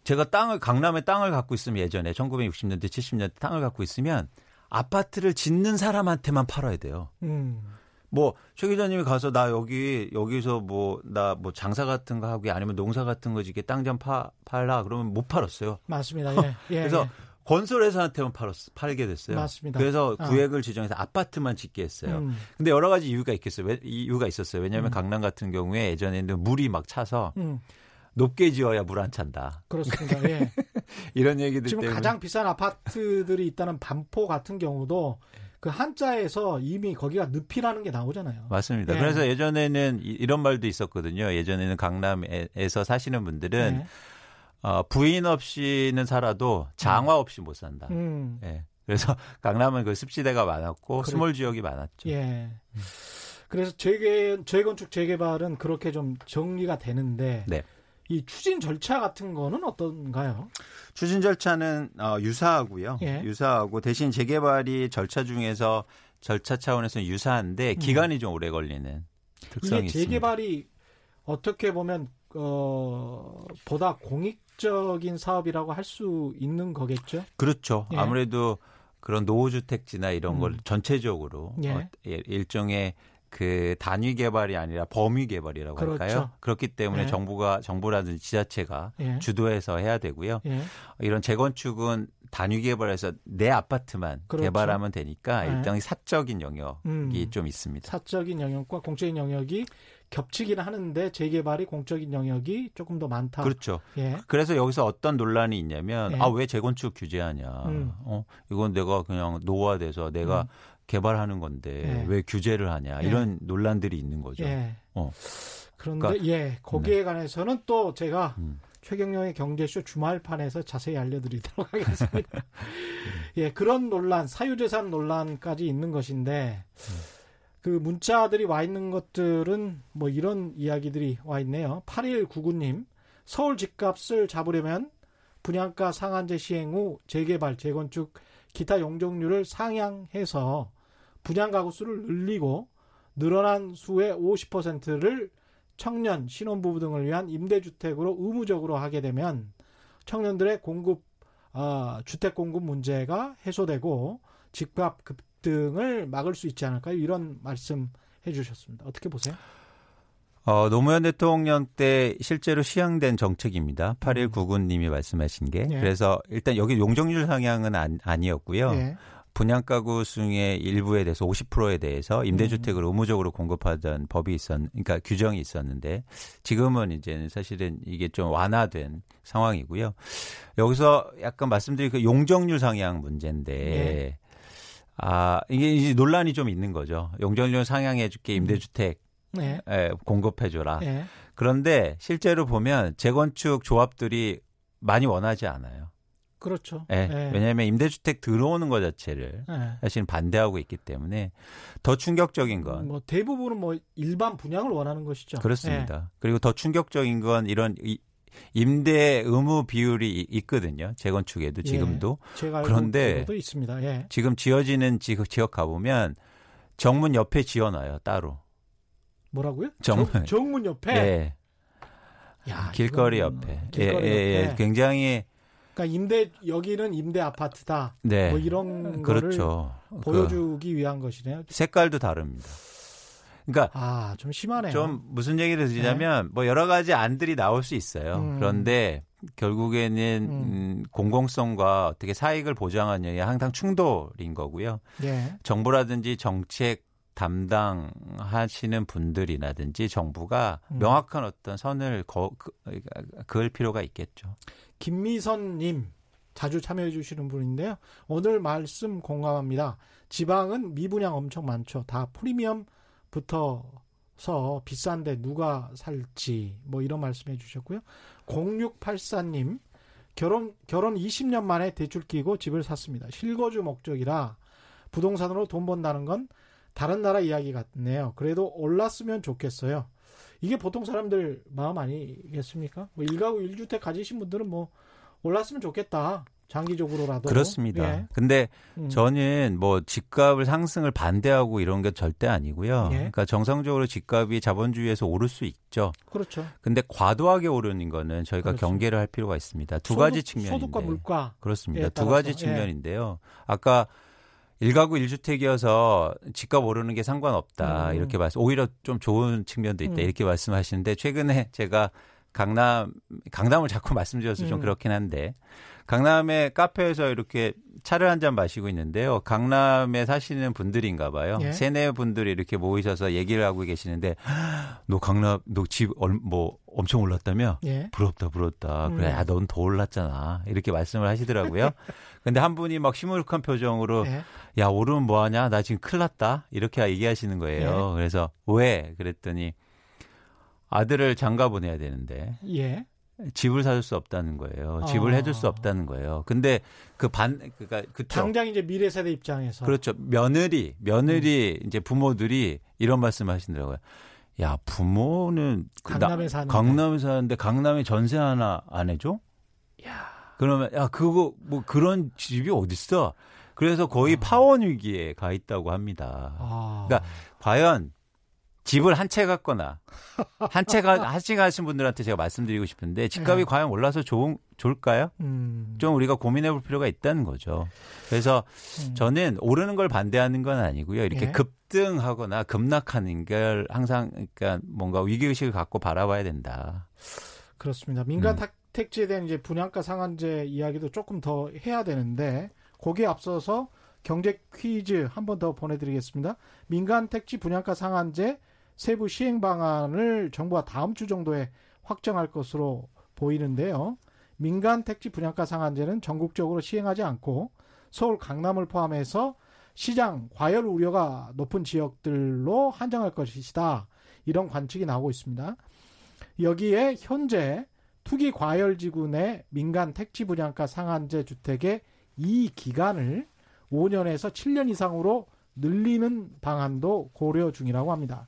제가 땅을 강남에 땅을 갖고 있으면 예전에 1960년대 70년대 땅을 갖고 있으면 아파트를 짓는 사람한테만 팔아야 돼요. 음. 뭐 최 기자님이 가서 나 여기 여기서 뭐 나뭐 뭐 장사 같은 거 하고 아니면 농사 같은 거 짓게 땅 좀 팔라 그러면 못 팔았어요. 맞습니다. 예. 예 그래서 예. 건설회사한테만 팔았 팔게 됐어요. 맞습니다. 그래서 어. 구획을 지정해서 아파트만 짓게 했어요. 음. 근데 여러 가지 이유가 있겠어요. 왜, 이유가 있었어요. 왜냐하면 음. 강남 같은 경우에 예전에는 물이 막 차서 음. 높게 지어야 물 안 찬다. 그렇습니다. 예. 이런 얘기들 지금 때문에. 가장 비싼 아파트들이 있다는 반포 같은 경우도 그 한자에서 이미 거기가 늪이라는 게 나오잖아요. 맞습니다. 예. 그래서 예전에는 이런 말도 있었거든요. 예전에는 강남에서 사시는 분들은 예. 어, 부인 없이는 살아도 장화 없이 못 산다. 음. 예. 그래서 강남은 그 습지대가 많았고 그래. 수몰 지역이 많았죠. 예. 그래서 재개 재건축 재개발은 그렇게 좀 정리가 되는데 네. 이 추진 절차 같은 거는 어떤가요? 추진 절차는 어, 유사하고요. 예. 유사하고 대신 재개발이 절차 중에서 절차 차원에서 유사한데 음. 기간이 음. 좀 오래 걸리는 특성이 이게 재개발이 있습니다. 어떻게 보면 어, 보다 공익적인 사업이라고 할 수 있는 거겠죠? 그렇죠. 예. 아무래도 그런 노후주택지나 이런 음. 걸 전체적으로 예. 어, 일종의 그 단위 개발이 아니라 범위 개발이라고 그렇죠. 할까요? 그렇기 때문에 예. 정부가 정부라든지 지자체가 예. 주도해서 해야 되고요. 예. 이런 재건축은 단위 개발해서 내 아파트만 그렇죠. 개발하면 되니까 예. 일단 사적인 영역이 음. 좀 있습니다. 사적인 영역과 공적인 영역이 겹치기는 하는데 재개발이 공적인 영역이 조금 더 많다. 그렇죠. 예. 그래서 여기서 어떤 논란이 있냐면 예. 아왜 재건축 규제하냐. 음. 어 이건 내가 그냥 노화돼서 내가 음. 개발하는 건데 예. 왜 규제를 하냐 예. 이런 논란들이 있는 거죠. 예. 어. 그런데 그러니까, 예 거기에 네. 관해서는 또 제가 음. 최경영의 경제쇼 주말판에서 자세히 알려드리도록 하겠습니다. 예 그런 논란 사유재산 논란까지 있는 것인데 그 문자들이 와 있는 것들은 뭐 이런 이야기들이 와 있네요. 8199님 서울 집값을 잡으려면 분양가 상한제 시행 후 재개발 재건축 기타 용적률을 상향해서 분양 가구 수를 늘리고 늘어난 수의 50%를 청년, 신혼부부 등을 위한 임대주택으로 의무적으로 하게 되면 청년들의 공급, 어, 주택 공급 문제가 해소되고 집값 급등을 막을 수 있지 않을까요? 이런 말씀 해주셨습니다. 어떻게 보세요? 어, 노무현 대통령 때 실제로 시행된 정책입니다. 8199님이 말씀하신 게. 예. 그래서 일단 여기 용적률 상향은 아, 니었고요 예. 분양가구 수의 일부에 대해서 50%에 대해서 임대주택을 음. 의무적으로 공급하던 법이 있었, 그러니까 규정이 있었는데 지금은 이제는 사실은 이게 좀 완화된 상황이고요. 여기서 약간 말씀드린 그 용적률 상향 문제인데 네. 아 이게 이제 논란이 좀 있는 거죠. 용적률 상향해줄게 음. 임대주택 네. 예, 공급해줘라. 네. 그런데 실제로 보면 재건축 조합들이 많이 원하지 않아요. 그렇죠. 예. 네. 왜냐하면 임대주택 들어오는 것 자체를 네. 사실 반대하고 있기 때문에 더 충격적인 건. 뭐 대부분은 뭐 일반 분양을 원하는 것이죠. 그렇습니다. 네. 그리고 더 충격적인 건 이런 임대 의무 비율이 있거든요. 재건축에도 예. 지금도. 예. 그런데. 예. 지금 지어지는 지역, 지역 가보면 정문 옆에 지어놔요 따로. 뭐라고요? 정문, 정, 문 옆에. 예. 야, 길거리 옆에. 길거리 예, 예, 옆에. 예, 굉장히 그러니까 임대 여기는 임대 아파트다. 네. 뭐 이런 그렇죠. 거를 보여주기 위한 것이네요. 색깔도 다릅니다. 그러니까 아, 좀 심하네요. 좀 무슨 얘기를 드리자면 네. 뭐 여러 가지 안들이 나올 수 있어요. 음. 그런데 결국에는 음. 음 공공성과 어떻게 사익을 보장하느냐 항상 충돌인 거고요. 예. 정부라든지 정책 담당하시는 분들이라든지 정부가 음. 명확한 어떤 선을 거, 그, 그을 필요가 있겠죠. 김미선님 자주 참여해 주시는 분인데요. 오늘 말씀 공감합니다. 지방은 미분양 엄청 많죠. 다 프리미엄 붙어서 비싼데 누가 살지 뭐 이런 말씀해 주셨고요. 0684님 결혼 결혼 20년 만에 대출 끼고 집을 샀습니다. 실거주 목적이라 부동산으로 돈 번다는 건 다른 나라 이야기 같네요. 그래도 올랐으면 좋겠어요. 이게 보통 사람들 마음 아니겠습니까? 뭐 1가구 1주택 가지신 분들은 뭐 올랐으면 좋겠다. 장기적으로라도. 그렇습니다. 예. 근데 음. 저는 뭐 집값을 상승을 반대하고 이런 게 절대 아니고요. 예. 그러니까 정상적으로 집값이 자본주의에서 오를 수 있죠. 그렇죠. 근데 과도하게 오르는 거는 저희가 그렇죠. 경계를 할 필요가 있습니다. 두 소득, 가지 측면인데. 소득과 물가. 그렇습니다. 두 가지 예. 측면인데요. 아까 1가구 1주택이어서 집값 오르는 게 상관없다. 음. 이렇게 말씀. 오히려 좀 좋은 측면도 있다. 음. 이렇게 말씀하시는데 최근에 제가 강남 강남을 자꾸 말씀드려서 좀 음. 그렇긴 한데 강남의 카페에서 이렇게 차를 한 잔 마시고 있는데요. 강남에 사시는 분들인가 봐요. 예? 세네 분들이 이렇게 모이셔서 얘기를 하고 계시는데 너 강남 너 집 뭐 엄청 올랐다며? 예? 부럽다 부럽다. 음. 그래 야, 넌 더 올랐잖아. 이렇게 말씀을 하시더라고요. 근데 한 분이 막 시무룩한 표정으로 예? 야 오르면 뭐 하냐? 나 지금 큰일 났다. 이렇게 얘기하시는 거예요. 예? 그래서 왜? 그랬더니 아들을 장가 보내야 되는데. 예. 집을 사줄 수 없다는 거예요. 집을 어. 해줄 수 없다는 거예요. 근데 그 반, 그니까, 그 당장 이제 미래 세대 입장에서. 그렇죠. 며느리, 며느리, 음. 이제 부모들이 이런 말씀 하시더라고요. 야, 부모는. 강남에 사는 강남에 사는데 강남에 전세 하나 안 해줘? 야. 그러면, 야, 그거, 뭐 그런 집이 어딨어? 그래서 거의 아. 파원 위기에 가 있다고 합니다. 아. 그러니까 과연 집을 한 채 갖거나 한 채가 한 채 가신 분들한테 제가 말씀드리고 싶은데 집값이 네. 과연 올라서 좋은 좋을까요? 음. 좀 우리가 고민해 볼 필요가 있다는 거죠. 그래서 음. 저는 오르는 걸 반대하는 건 아니고요. 이렇게 네. 급등하거나 급락하는 걸 항상 그러니까 뭔가 위기 의식을 갖고 바라봐야 된다. 그렇습니다. 민간 음. 택지에 대한 이제 분양가 상한제 이야기도 조금 더 해야 되는데 거기에 앞서서 경제 퀴즈 한 번 더 보내드리겠습니다. 민간 택지 분양가 상한제 세부 시행 방안을 정부가 다음 주 정도에 확정할 것으로 보이는데요. 민간 택지 분양가 상한제는 전국적으로 시행하지 않고 서울 강남을 포함해서 시장 과열 우려가 높은 지역들로 한정할 것이다. 이런 관측이 나오고 있습니다. 여기에 현재 투기 과열 지구 내 민간 택지 분양가 상한제 주택의 이 기간을 5년에서 7년 이상으로 늘리는 방안도 고려 중이라고 합니다.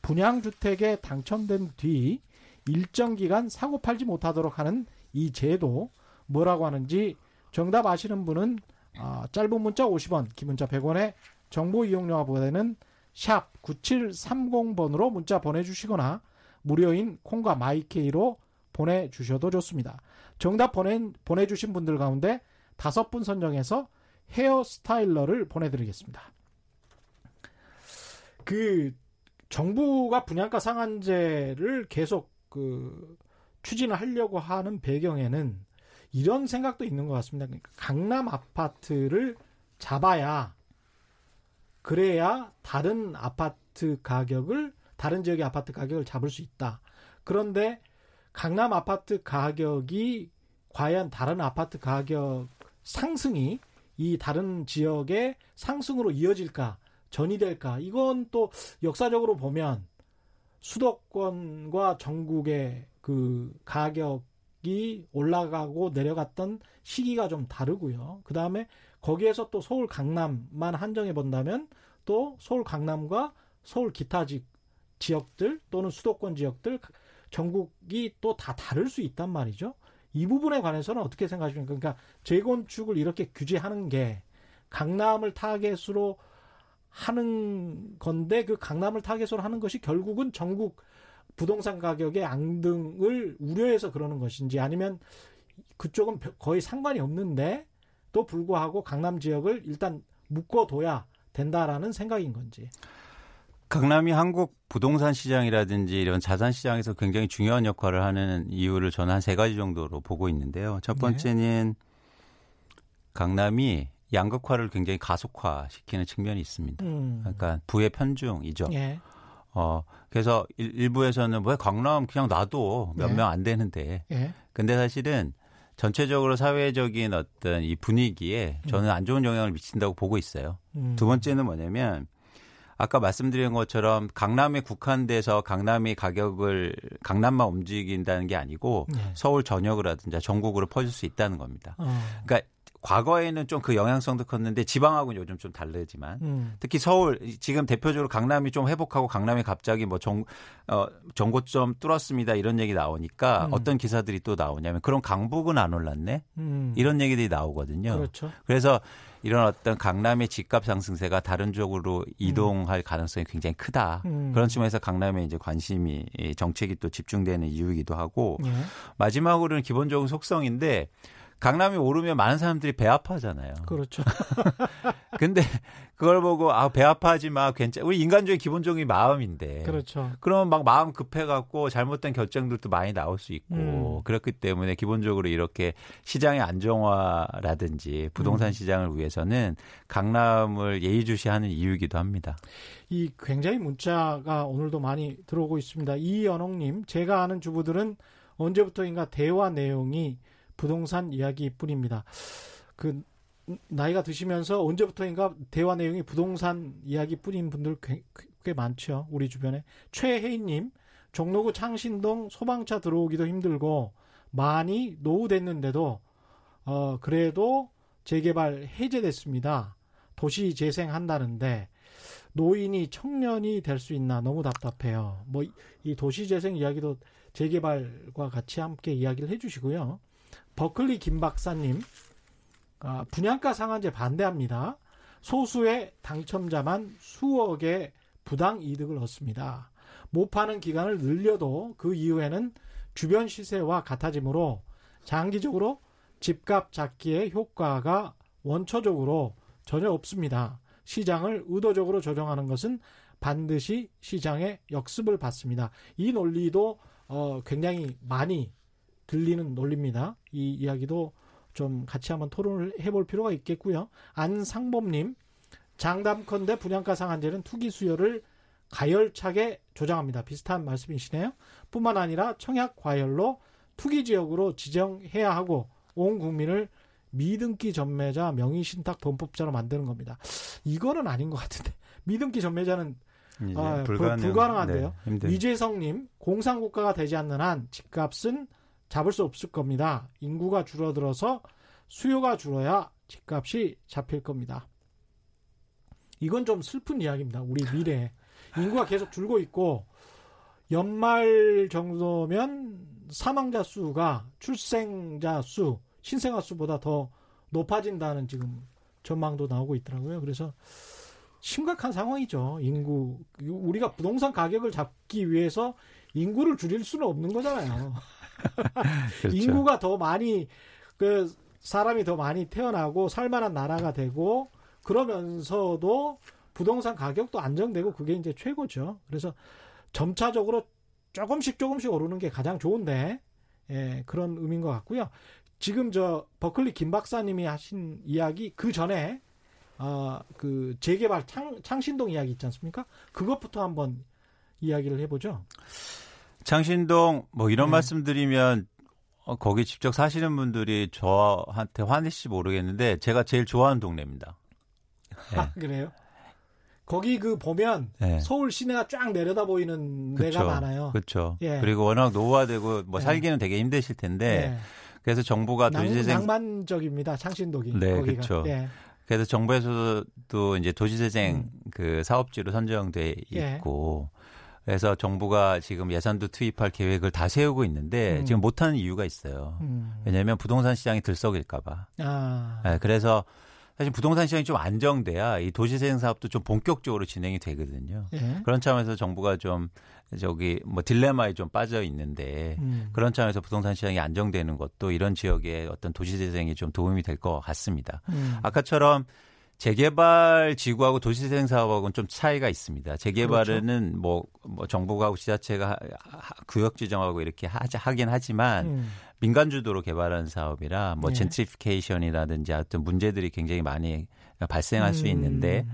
분양주택에 당첨된 뒤 일정 기간 사고 팔지 못하도록 하는 이 제도 뭐라고 하는지 정답 아시는 분은 어, 짧은 문자 50원, 긴 문자 100원에 정보 이용료가 부과되는 샵 9730번으로 문자 보내주시거나 무료인 콩과 마이케이로 보내주셔도 좋습니다. 정답 보내, 보내주신 분들 가운데 다섯 분 선정해서 헤어 스타일러를 보내드리겠습니다. 그 정부가 분양가 상한제를 계속 그 추진을 하려고 하는 배경에는 이런 생각도 있는 것 같습니다. 그러니까 강남 아파트를 잡아야 그래야 다른 아파트 가격을 다른 지역의 아파트 가격을 잡을 수 있다. 그런데 강남 아파트 가격이 과연 다른 아파트 가격 상승이 이 다른 지역의 상승으로 이어질까 전이될까? 이건 또 역사적으로 보면 수도권과 전국의 그 가격이 올라가고 내려갔던 시기가 좀 다르고요. 그 다음에 거기에서 또 서울 강남만 한정해 본다면 또 서울 강남과 서울 기타 지, 지역들 또는 수도권 지역들 전국이 또 다 다를 수 있단 말이죠. 이 부분에 관해서는 어떻게 생각하십니까? 그러니까 재건축을 이렇게 규제하는 게 강남을 타겟으로 하는 건데 그 강남을 타겟으로 하는 것이 결국은 전국 부동산 가격의 앙등을 우려해서 그러는 것인지 아니면 그쪽은 거의 상관이 없는데 또 불구하고 강남 지역을 일단 묶어둬야 된다라는 생각인 건지. 강남이 한국 부동산 시장이라든지 이런 자산 시장에서 굉장히 중요한 역할을 하는 이유를 저는 한 세 가지 정도로 보고 있는데요. 첫 네. 번째는 네. 강남이 양극화를 굉장히 가속화시키는 측면이 있습니다. 음. 그러니까 부의 편중이죠. 예. 어 그래서 일, 부에서는왜 강남 그냥 놔도 몇 명안 예. 되는데. 예. 근데 사실은 전체적으로 사회적인 어떤 이 분위기에 저는 안 좋은 영향을 미친다고 보고 있어요. 음. 두 번째는 뭐냐면 아까 말씀드린 것처럼 강남에 국한돼서 강남이 가격을 강남만 움직인다는 게 아니고 네. 서울 전역을 하든지 전국으로 퍼질 수 있다는 겁니다. 어. 그러니까 과거에는 좀 그 영향성도 컸는데 지방하고는 요즘 좀 다르지만 음. 특히 서울 지금 대표적으로 강남이 좀 회복하고 강남이 갑자기 뭐 정, 어, 정고점 뚫었습니다 이런 얘기 나오니까 음. 어떤 기사들이 또 나오냐면 그런 강북은 안 올랐네 음. 이런 얘기들이 나오거든요. 그렇죠. 그래서 이런 어떤 강남의 집값 상승세가 다른 쪽으로 이동할 가능성이 굉장히 크다. 음. 그런 측면에서 강남에 이제 관심이 정책이 또 집중되는 이유이기도 하고 예. 마지막으로는 기본적인 속성인데 강남이 오르면 많은 사람들이 배 아파하잖아요. 그렇죠. 근데 그걸 보고 아 배 아파하지 마 괜찮. 우리 인간적인 기본적인 마음인데. 그렇죠. 그러면 막 마음 급해갖고 잘못된 결정들도 많이 나올 수 있고 음. 그렇기 때문에 기본적으로 이렇게 시장의 안정화라든지 부동산 음. 시장을 위해서는 강남을 예의주시하는 이유이기도 합니다. 이 굉장히 문자가 오늘도 많이 들어오고 있습니다. 이연옥님, 제가 아는 주부들은 언제부터인가 대화 내용이 부동산 이야기 뿐입니다. 그 나이가 드시면서 언제부터인가 대화 내용이 부동산 이야기뿐인 분들 꽤, 꽤 많죠. 우리 주변에 최혜인님 종로구 창신동 소방차 들어오기도 힘들고 많이 노후됐는데도 어 그래도 재개발 해제됐습니다. 도시 재생한다는데 노인이 청년이 될 수 있나 너무 답답해요. 뭐 이 도시 재생 이야기도 재개발과 같이 함께 이야기를 해주시고요. 버클리 김 박사님 아, 분양가 상한제 반대합니다. 소수의 당첨자만 수억의 부당 이득을 얻습니다. 못 파는 기간을 늘려도 그 이후에는 주변 시세와 같아지므로 장기적으로 집값 잡기의 효과가 원초적으로 전혀 없습니다. 시장을 의도적으로 조정하는 것은 반드시 시장의 역습을 받습니다. 이 논리도 어, 굉장히 많이 들리는 논리입니다. 이 이야기도 좀 같이 한번 토론을 해볼 필요가 있겠고요. 안상범님, 장담컨대 분양가 상한제는 투기 수요를 가열차게 조장합니다. 비슷한 말씀이시네요. 뿐만 아니라 청약 과열로 투기 지역으로 지정해야 하고 온 국민을 미등기 전매자 명의 신탁 범법자로 만드는 겁니다. 이거는 아닌 것 같은데 미등기 전매자는 아, 불가능, 불가능한데요. 네, 이재성님 공산국가가 되지 않는 한 집값은 잡을 수 없을 겁니다. 인구가 줄어들어서 수요가 줄어야 집값이 잡힐 겁니다. 이건 좀 슬픈 이야기입니다. 우리 미래 인구가 계속 줄고 있고 연말 정도면 사망자 수가 출생자 수, 신생아 수보다 더 높아진다는 지금 전망도 나오고 있더라고요. 그래서 심각한 상황이죠. 인구 우리가 부동산 가격을 잡기 위해서 인구를 줄일 수는 없는 거잖아요. 그렇죠. 인구가 더 많이 그 사람이 더 많이 태어나고 살만한 나라가 되고 그러면서도 부동산 가격도 안정되고 그게 이제 최고죠. 그래서 점차적으로 조금씩 조금씩 오르는 게 가장 좋은데 예, 그런 의미인 것 같고요. 지금 저 버클리 김 박사님이 하신 이야기 그 전에 어, 그 재개발 창, 창신동 이야기 있지 않습니까? 그것부터 한번 이야기를 해보죠. 창신동 뭐 이런 네. 말씀드리면 어, 거기 직접 사시는 분들이 저한테 화내실지 모르겠는데 제가 제일 좋아하는 동네입니다. 네. 아, 그래요? 거기 그 보면 네. 서울 시내가 쫙 내려다 보이는 그쵸, 데가 많아요. 그렇죠. 예. 그리고 워낙 노후화되고 뭐 네. 살기는 되게 힘드실 텐데 네. 그래서 정부가 도시재생 낭만적입니다. 창신동이. 네, 그렇죠. 예. 그래서 정부에서도 이제 도시재생 음. 그 사업지로 선정돼 예. 있고 그래서 정부가 지금 예산도 투입할 계획을 다 세우고 있는데 음. 지금 못하는 이유가 있어요. 음. 왜냐하면 부동산 시장이 들썩일까봐. 아. 네, 그래서 사실 부동산 시장이 좀 안정돼야 이 도시재생 사업도 좀 본격적으로 진행이 되거든요. 예. 그런 차원에서 정부가 좀 저기 뭐 딜레마에 좀 빠져 있는데 음. 그런 차원에서 부동산 시장이 안정되는 것도 이런 지역의 어떤 도시재생이 좀 도움이 될 것 같습니다. 음. 아까처럼 재개발 지구하고 도시재생 사업하고는 좀 차이가 있습니다. 재개발은 그렇죠. 뭐, 뭐 정부가 고 지자체가 구역 지정하고 이렇게 하, 하긴 하지만 음. 민간 주도로 개발하는 사업이라 뭐 네. 젠트리피케이션이라든지 어떤 문제들이 굉장히 많이 발생할 음. 수 있는데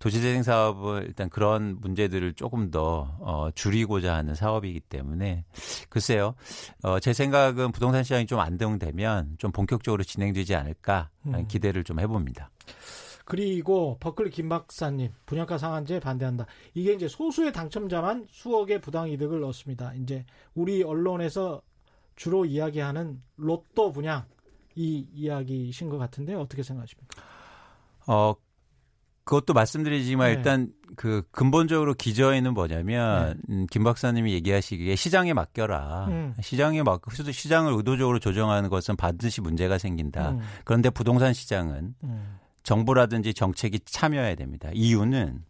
도시재생 사업은 일단 그런 문제들을 조금 더 어, 줄이고자 하는 사업이기 때문에 글쎄요. 어, 제 생각은 부동산 시장이 좀 안정되면 좀 본격적으로 진행되지 않을까 음. 기대를 좀 해봅니다. 그리고 버클리 김 박사님 분양가 상한제 반대한다. 이게 이제 소수의 당첨자만 수억의 부당 이득을 얻습니다. 이제 우리 언론에서 주로 이야기하는 로또 분양 이 이야기신 것 같은데 어떻게 생각하십니까? 어 그것도 말씀드리지만 네. 일단 그 근본적으로 기저에는 뭐냐면 네. 음, 김 박사님이 얘기하시기에 시장에 맡겨라. 음. 시장에 맡 시장을 의도적으로 조정하는 것은 반드시 문제가 생긴다. 음. 그런데 부동산 시장은 음. 정부라든지 정책이 참여해야 됩니다. 이유는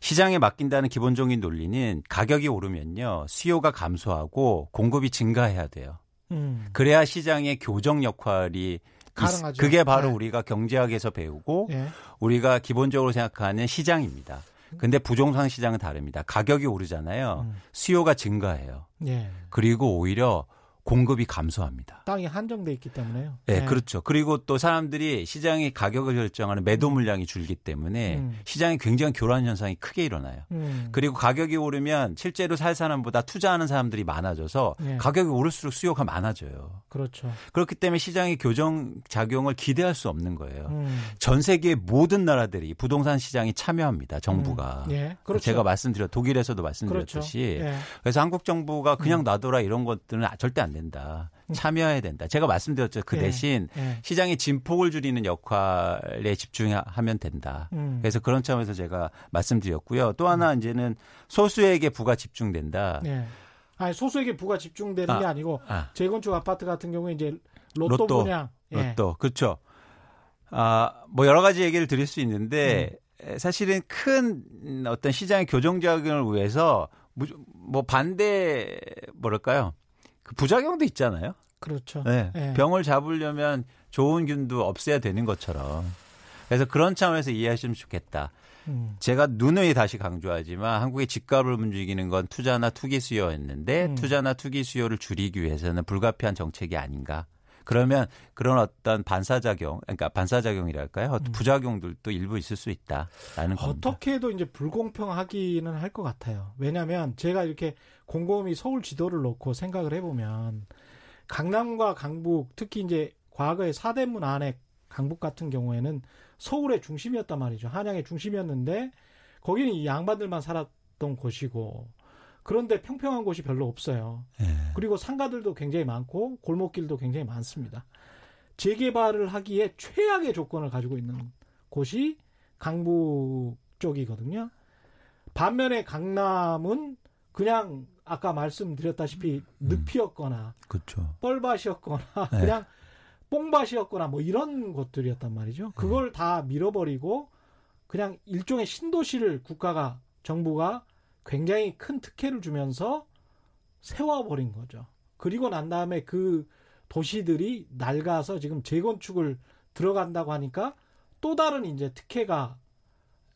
시장에 맡긴다는 기본적인 논리는 가격이 오르면요. 수요가 감소하고 공급이 증가해야 돼요. 음. 그래야 시장의 교정 역할이 가능하죠. 그게 바로 네. 우리가 경제학에서 배우고 네. 우리가 기본적으로 생각하는 시장입니다. 근데 부동산 시장은 다릅니다. 가격이 오르잖아요. 음. 수요가 증가해요. 네. 그리고 오히려 공급이 감소합니다. 땅이 한정돼 있기 때문에요. 네, 네, 그렇죠. 그리고 또 사람들이 시장이 가격을 결정하는 매도 음. 물량이 줄기 때문에 음. 시장이 굉장히 교란 현상이 크게 일어나요. 음. 그리고 가격이 오르면 실제로 살 사람보다 투자하는 사람들이 많아져서 네. 가격이 오를수록 수요가 많아져요. 그렇죠. 그렇기 때문에 시장의 교정 작용을 기대할 수 없는 거예요. 음. 전 세계 모든 나라들이 부동산 시장이 참여합니다. 정부가. 네, 그렇죠. 제가 말씀드렸 독일에서도 말씀드렸듯이 그렇죠. 예. 그래서 한국 정부가 그냥 음. 놔둬라 이런 것들은 절대 안 된다. 참여해야 된다. 제가 말씀드렸죠. 그 예. 대신 예. 시장의 진폭을 줄이는 역할에 집중하면 된다. 음. 그래서 그런 점에서 제가 말씀드렸고요. 또 하나 음. 이제는 소수에게 부가 집중된다. 예. 아니 소수에게 부가 집중되는 아, 게 아니고 아. 재건축 아파트 같은 경우에 이제 로또, 로또 분양. 예. 로또 그렇죠. 아, 뭐 여러 가지 얘기를 드릴 수 있는데 음. 사실은 큰 어떤 시장의 교정 작용을 위해서 뭐 반대 뭐랄까요? 그 부작용도 있잖아요. 그렇죠. 네. 네. 병을 잡으려면 좋은 균도 없애야 되는 것처럼. 그래서 그런 차원에서 이해하시면 좋겠다. 음. 제가 누누이 다시 강조하지만 한국의 집값을 움직이는 건 투자나 투기 수요였는데 음. 투자나 투기 수요를 줄이기 위해서는 불가피한 정책이 아닌가. 그러면 그런 어떤 반사작용, 그러니까 반사작용이랄까요? 음. 부작용들도 일부 있을 수 있다라는 겁니다. 어떻게 해도 이제 불공평하기는 할 것 같아요. 왜냐하면 제가 이렇게 곰곰이 서울 지도를 놓고 생각을 해보면 강남과 강북, 특히 이제 과거의 사대문 안에 강북 같은 경우에는 서울의 중심이었단 말이죠. 한양의 중심이었는데 거기는 이 양반들만 살았던 곳이고 그런데 평평한 곳이 별로 없어요. 예. 그리고 상가들도 굉장히 많고 골목길도 굉장히 많습니다. 재개발을 하기에 최악의 조건을 가지고 있는 곳이 강북 쪽이거든요. 반면에 강남은 그냥 아까 말씀드렸다시피 음. 늪이었거나 그렇죠. 뻘밭이었거나 네. 그냥 뽕밭이었거나 뭐 이런 것들이었단 말이죠. 그걸 네. 다 밀어버리고 그냥 일종의 신도시를 국가가 정부가 굉장히 큰 특혜를 주면서 세워버린 거죠. 그리고 난 다음에 그 도시들이 낡아서 지금 재건축을 들어간다고 하니까 또 다른 이제 특혜가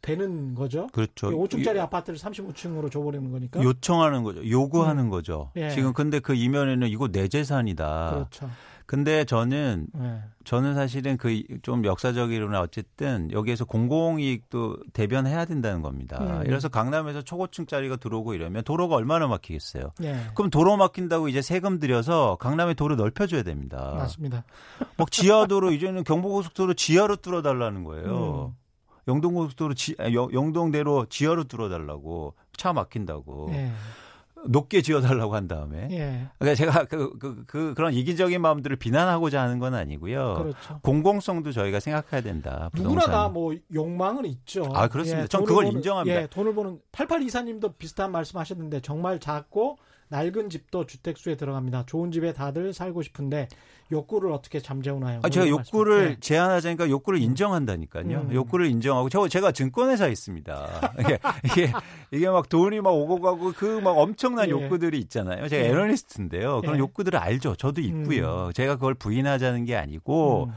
되는 거죠. 그렇죠. 5층짜리 요, 아파트를 35층으로 줘버리는 거니까. 요청하는 거죠. 요구하는 음. 거죠. 예. 지금 근데 그 이면에는 이거 내 재산이다. 그렇죠. 근데 저는 네. 저는 사실은 그 좀 역사적이로나 어쨌든 여기에서 공공이익도 대변해야 된다는 겁니다. 음. 이래서 강남에서 초고층짜리가 들어오고 이러면 도로가 얼마나 막히겠어요. 네. 그럼 도로 막힌다고 이제 세금 들여서 강남의 도로 넓혀줘야 됩니다. 맞습니다. 막 지하도로 이제는 경부고속도로 지하로 뚫어달라는 거예요. 음. 영동고속도로 지, 영동대로 지하로 뚫어달라고 차 막힌다고. 네. 높게 지어달라고 한 다음에. 예. 그러니까 제가 그, 그, 그, 그런 이기적인 마음들을 비난하고자 하는 건 아니고요. 그렇죠. 공공성도 저희가 생각해야 된다. 누구나 다 뭐 욕망은 있죠. 아, 그렇습니다. 예, 전 그걸 버는, 인정합니다. 예, 돈을 버는 88 이사님도 비슷한 말씀 하셨는데 정말 작고 낡은 집도 주택수에 들어갑니다. 좋은 집에 다들 살고 싶은데 욕구를 어떻게 잠재우나요? 아, 제가 욕구를 네. 제한하자니까 욕구를 인정한다니까요. 음. 욕구를 인정하고 저 제가 증권회사 있습니다. 이게 이게 이게 막 돈이 막 오고 가고 그 막 엄청난 예. 욕구들이 있잖아요. 제가 예. 애널리스트인데요. 그런 예. 욕구들을 알죠. 저도 있고요. 음. 제가 그걸 부인하자는 게 아니고 음.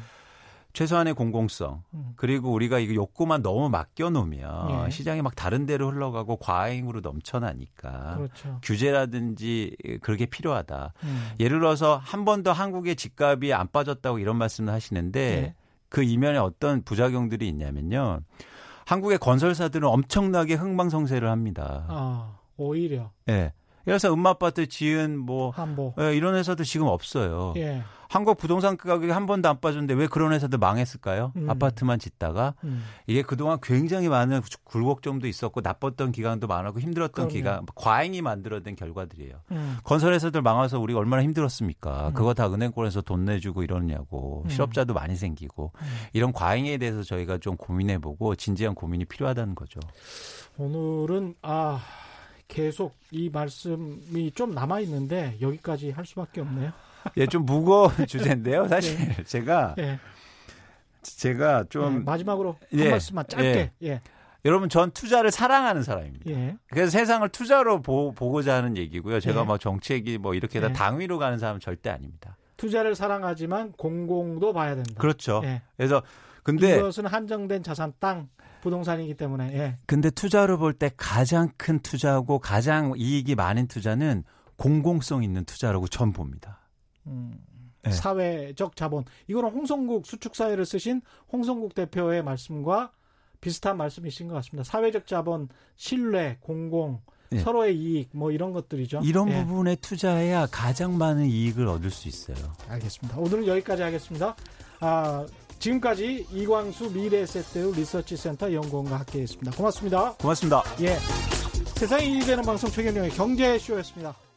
최소한의 공공성 음. 그리고 우리가 이거 욕구만 너무 맡겨놓으면 예. 시장이 막 다른 데로 흘러가고 과잉으로 넘쳐나니까 그렇죠. 규제라든지 그렇게 필요하다. 음. 예를 들어서 한 번 더 한국의 집값이 안 빠졌다고 이런 말씀을 하시는데 예. 그 이면에 어떤 부작용들이 있냐면요. 한국의 건설사들은 엄청나게 흥망성쇠를 합니다. 아, 오히려. 예. 네. 그래서 음마아파트 지은 뭐 한보. 예, 이런 회사도 지금 없어요. 예. 한국 부동산 가격이 한 번도 안 빠졌는데 왜 그런 회사들 망했을까요? 음. 아파트만 짓다가 음. 이게 그동안 굉장히 많은 굴곡점도 있었고 나빴던 기간도 많았고 힘들었던 그럼요. 기간 과잉이 만들어낸 결과들이에요. 음. 건설 회사들 망해서 우리가 얼마나 힘들었습니까? 음. 그거 다 은행권에서 돈 내주고 이러냐고 음. 실업자도 많이 생기고 음. 이런 과잉에 대해서 저희가 좀 고민해보고 진지한 고민이 필요하다는 거죠. 오늘은 아. 계속 이 말씀이 좀 남아 있는데 여기까지 할 수밖에 없네요. 예, 좀 무거운 주제인데요. 사실 네. 제가 네. 제가 좀 네, 마지막으로 한 예, 말씀만 짧게. 예. 예. 여러분 전 투자를 사랑하는 사람입니다. 예. 그래서 세상을 투자로 보, 고자 하는 얘기고요. 제가 예. 뭐 정책이 뭐 이렇게 다 예. 당위로 가는 사람은 절대 아닙니다. 투자를 사랑하지만 공공도 봐야 된다. 그렇죠. 예. 그래서 근데 이것은 한정된 자산 땅 부동산이기 때문에. 예. 근데 투자로 볼 때 가장 큰 투자고 가장 이익이 많은 투자는 공공성 있는 투자라고 전 봅니다. 음. 네. 사회적 자본. 이거는 홍성국 수축사회를 쓰신 홍성국 대표의 말씀과 비슷한 말씀이신 것 같습니다. 사회적 자본, 신뢰, 공공, 네. 서로의 이익, 뭐 이런 것들이죠. 이런 네. 부분에 투자해야 가장 많은 이익을 얻을 수 있어요. 알겠습니다. 오늘은 여기까지 하겠습니다. 아, 지금까지 이광수 미래에셋대우 리서치센터 연구원과 함께했습니다. 고맙습니다. 고맙습니다. 예. 세상이 이익되는 방송 최경영의 경제쇼였습니다.